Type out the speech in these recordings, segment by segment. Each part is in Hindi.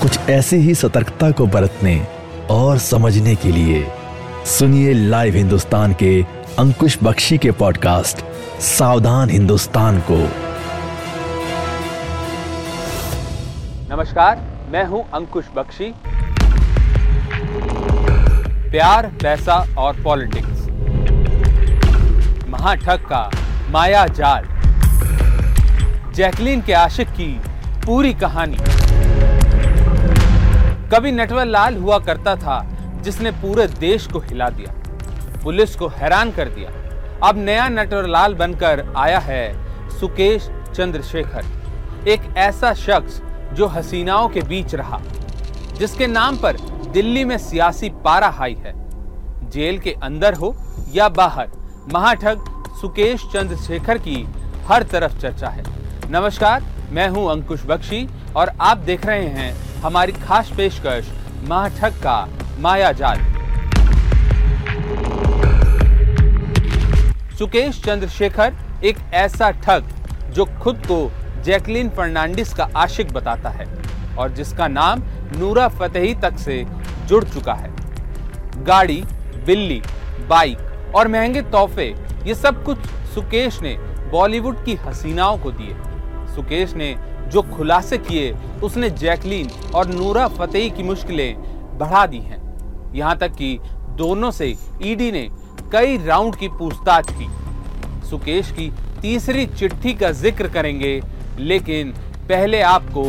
कुछ ऐसे ही सतर्कता को बरतने और समझने के लिए सुनिए लाइव हिंदुस्तान के अंकुश बख्शी के पॉडकास्ट सावधान हिंदुस्तान को। नमस्कार, मैं हूँ अंकुश बख्शी। प्यार, पैसा और पॉलिटिक्स। महाठग का माया जाल। जैकलीन के आशिक की पूरी कहानी। कभी नटवर लाल हुआ करता था, जिसने पूरे देश को हिला दिया। पुलिस को हैरान कर दिया। अब नया नटवर लाल बनकर आया है सुकेश चंद्रशेखर, एक ऐसा शख्स जो हसीनाओं के बीच रहा, जिसके नाम पर दिल्ली में सियासी पारा हाई है। जेल के अंदर हो या बाहर, महाठग सुकेश चंद्रशेखर की हर तरफ़ चर्चा है। नमस्कार, मैं हूँ अंकुश बख्शी और आप देख रहे हैं हमारी खास पेशकश महाठग का माया जाल। सुकेश चंद्रशेखर एक ऐसा ठग जो खुद को जैकलिन फर्नांडिस का आशिक बताता है और जिसका नाम नूरा फतेही तक से जुड़ चुका है। गाड़ी, बिल्ली, बाइक और महँगे तोहफे, ये सब कुछ सुकेश ने बॉलीवुड की हसीनाओं को दिए। सुकेश ने जो खुलासे किए, उसने जैकलीन और नूरा फतेही की मुश्किलें बढ़ा दी हैं। यहाँ तक कि दोनों से ईडी ने कई राउंड की पूछताछ की। सुकेश की तीसरी चिट्ठी का ज़िक्र करेंगे, लेकिन पहले आपको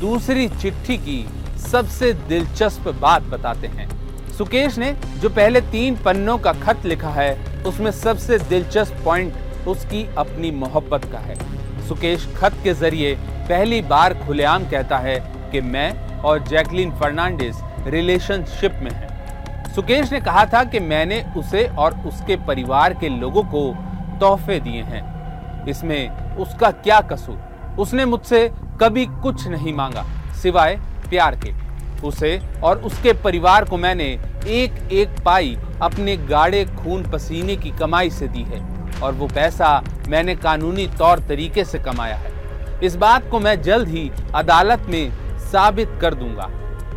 दूसरी चिट्ठी की सबसे दिलचस्प बात बताते हैं। सुकेश ने जो पहले तीन पन्नों का खत लिखा है, उसमें सबसे दिलचस्प पॉइंट उसकी अपनी मोहब्बत का है। सुकेश खत के ज़रिए पहली बार खुलेआम कहता है कि मैं और जैकलिन फर्नांडिस रिलेशनशिप में हैं। सुकेश ने कहा था कि मैंने उसे और उसके परिवार के लोगों को तोहफे दिए हैं। इसमें उसका क्या कसूर? उसने मुझसे कभी कुछ नहीं मांगा, सिवाय प्यार के। उसे और उसके परिवार को मैंने एक एक पाई अपने गाढ़े खून पसीने की कमाई से दी है, और वो पैसा मैंने कानूनी तौर तरीके से कमाया है। इस बात को मैं जल्द ही अदालत में साबित कर दूँगा।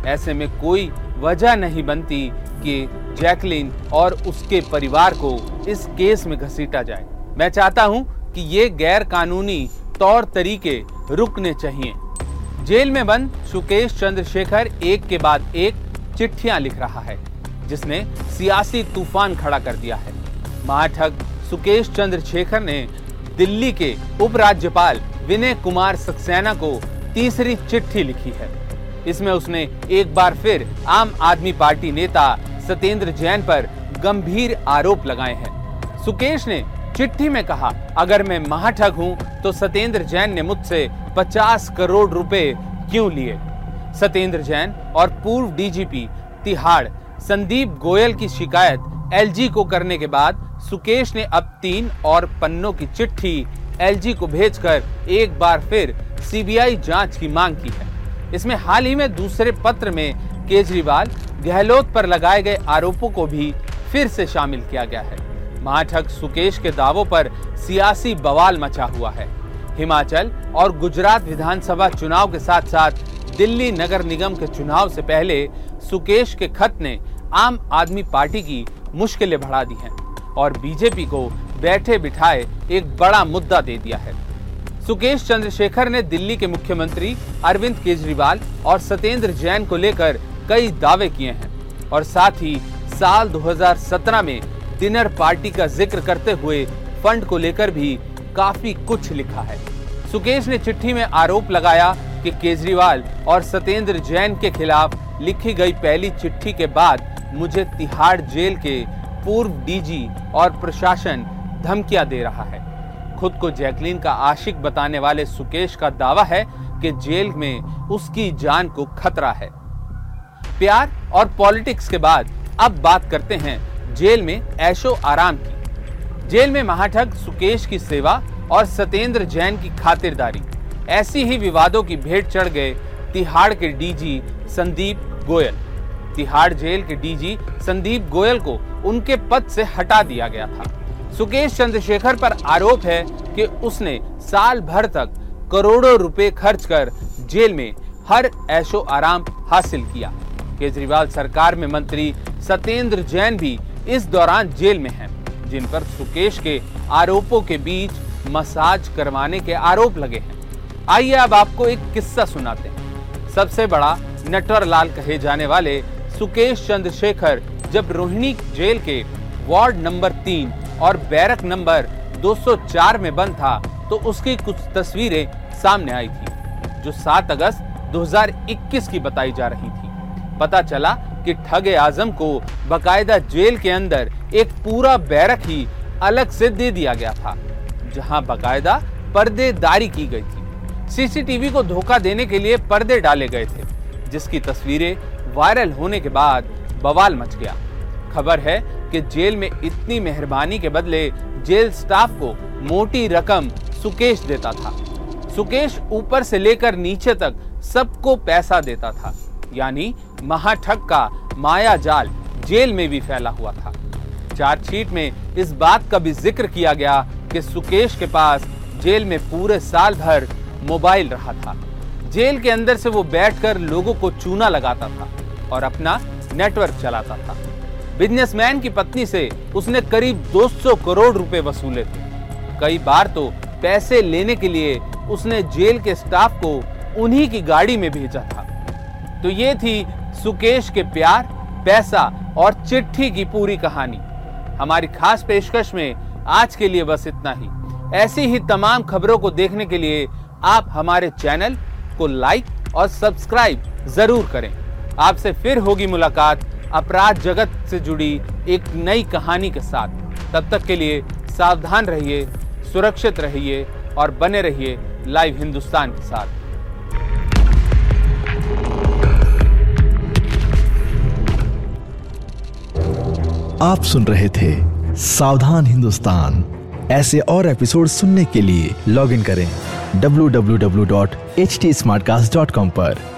ऐसे में कोई वजह नहीं बनती कि जैकलिन और उसके परिवार को इस केस में घसीटा जाए। मैं चाहता हूँ कि ये गैर कानूनी तौर तरीके रुकने चाहिए। जेल में बंद सुकेश चंद्रशेखर एक के बाद एक चिट्ठियाँ लिख रहा है, जिसने सियासी तूफ़ान खड़ा कर दिया है। महाठग सुकेश चंद्रशेखर ने दिल्ली के उपराज्यपाल विनय कुमार सक्सेना को तीसरी चिट्ठी लिखी है। इसमें उसने एक बार फिर आम आदमी पार्टी नेता सत्येंद्र जैन पर गंभीर आरोप लगाए हैं। सुकेश ने चिट्ठी में कहा, अगर मैं महाठग हूँ तो सत्येंद्र जैन ने मुझसे 50 करोड़ रुपए क्यों लिए? सत्येंद्र जैन और पूर्व डीजीपी तिहाड़, संदीप गोयल की शिकायत एलजी को करने के बाद सुकेश ने अब तीन और पन्नों की चिट्ठी एलजी को भेजकर एक बार फिर सीबीआई जाँच की मांग की है। इसमें हाल ही में दूसरे पत्र में केजरीवाल गहलोत पर लगाए गए आरोपों को भी फिर से शामिल किया गया है। महाठग सुकेश के दावों पर सियासी बवाल मचा हुआ है। हिमाचल और गुजरात विधानसभा चुनाव के साथ साथ दिल्ली नगर निगम के चुनाव से पहले सुकेश के खत ने आम आदमी पार्टी की मुश्किलें बढ़ा दी हैं और बीजेपी को बैठे बिठाए एक बड़ा मुद्दा दे दिया है। सुकेश चंद्रशेखर ने दिल्ली के मुख्यमंत्री अरविंद केजरीवाल और सत्येंद्र जैन को लेकर कई दावे किए हैं और साथ ही साल 2017 में डिनर पार्टी का ज़िक्र करते हुए फंड को लेकर भी काफ़ी कुछ लिखा है। सुकेश ने चिट्ठी में आरोप लगाया कि केजरीवाल और सत्येंद्र जैन के खिलाफ लिखी गई पहली चिट्ठी के बाद मुझे तिहाड़ जेल के पूर्व डीजी और प्रशासन धमकियाँ दे रहा है। खुद को जैकलीन का आशिक बताने वाले सुकेश का दावा है कि जेल में उसकी जान को खतरा है। प्यार और पॉलिटिक्स के बाद अब बात करते हैं जेल में ऐशो आराम की। जेल में महाठग सुकेश की सेवा और सत्येंद्र जैन की खातिरदारी। ऐसी ही विवादों की भेंट चढ़ गए तिहाड़ के डीजी संदीप गोयल। तिहाड़ जेल के डीजी संदीप गोयल को उनके पद से हटा दिया गया था। सुकेश चंद्रशेखर पर आरोप है कि उसने साल भर तक करोड़ों रुपए खर्च कर जेल में हर ऐशो आराम हासिल किया। केजरीवाल सरकार में मंत्री सत्येंद्र जैन भी इस दौरान जेल में हैं, जिन पर सुकेश के आरोपों के बीच मसाज करवाने के आरोप लगे हैं। आइए अब आपको एक किस्सा सुनाते हैं। सबसे बड़ा नटवर लाल कहे जाने वाले सुकेश चंद्रशेखर जब रोहिणी जेल के वार्ड नंबर तीन और बैरक नंबर 204 में बंद था तो उसकी कुछ तस्वीरें सामने आई थी, जो 7 अगस्त 2021 की बताई जा रही थी। पता चला कि ठग आज़म को बकायदा जेल के अंदर एक पूरा बैरक ही अलग से दे दिया गया था, जहाँ बकायदा पर्देदारी की गई थी। सीसीटीवी को धोखा देने के लिए पर्दे डाले गए थे, जिसकी तस्वीरें वायरल होने के बाद बवाल मच गया। खबर है कि जेल में इतनी मेहरबानी के बदले जेल स्टाफ को मोटी रकम सुकेश देता था। सुकेश ऊपर से लेकर नीचे तक सबको पैसा देता था। यानी महाठग का माया जाल जेल में भी फैला हुआ था। चार्जशीट में इस बात का भी ज़िक्र किया गया कि सुकेश के पास जेल में पूरे साल भर मोबाइल रहा था। जेल के अंदर से वो बैठकर लोगों को चूना लगाता था और अपना नेटवर्क चलाता था। बिजनेसमैन की पत्नी से उसने करीब 200 करोड़ रुपए वसूले थे। कई बार तो पैसे लेने के लिए उसने जेल के स्टाफ को उन्हीं की गाड़ी में भेजा था। तो ये थी सुकेश के प्यार, पैसा और चिट्ठी की पूरी कहानी। हमारी खास पेशकश में आज के लिए बस इतना ही। ऐसी ही तमाम खबरों को देखने के लिए आप हमारे चैनल को लाइक और सब्सक्राइब ज़रूर करें। आपसे फिर होगी मुलाकात। अपराध जगत से जुड़ी एक नई कहानी के साथ। तब तक के लिए सावधान रहिए, सुरक्षित रहिए और बने रहिए लाइव हिंदुस्तान के साथ। आप सुन रहे थे सावधान हिंदुस्तान। ऐसे और एपिसोड सुनने के लिए लॉग इन करें www.htsmartcast.com पर।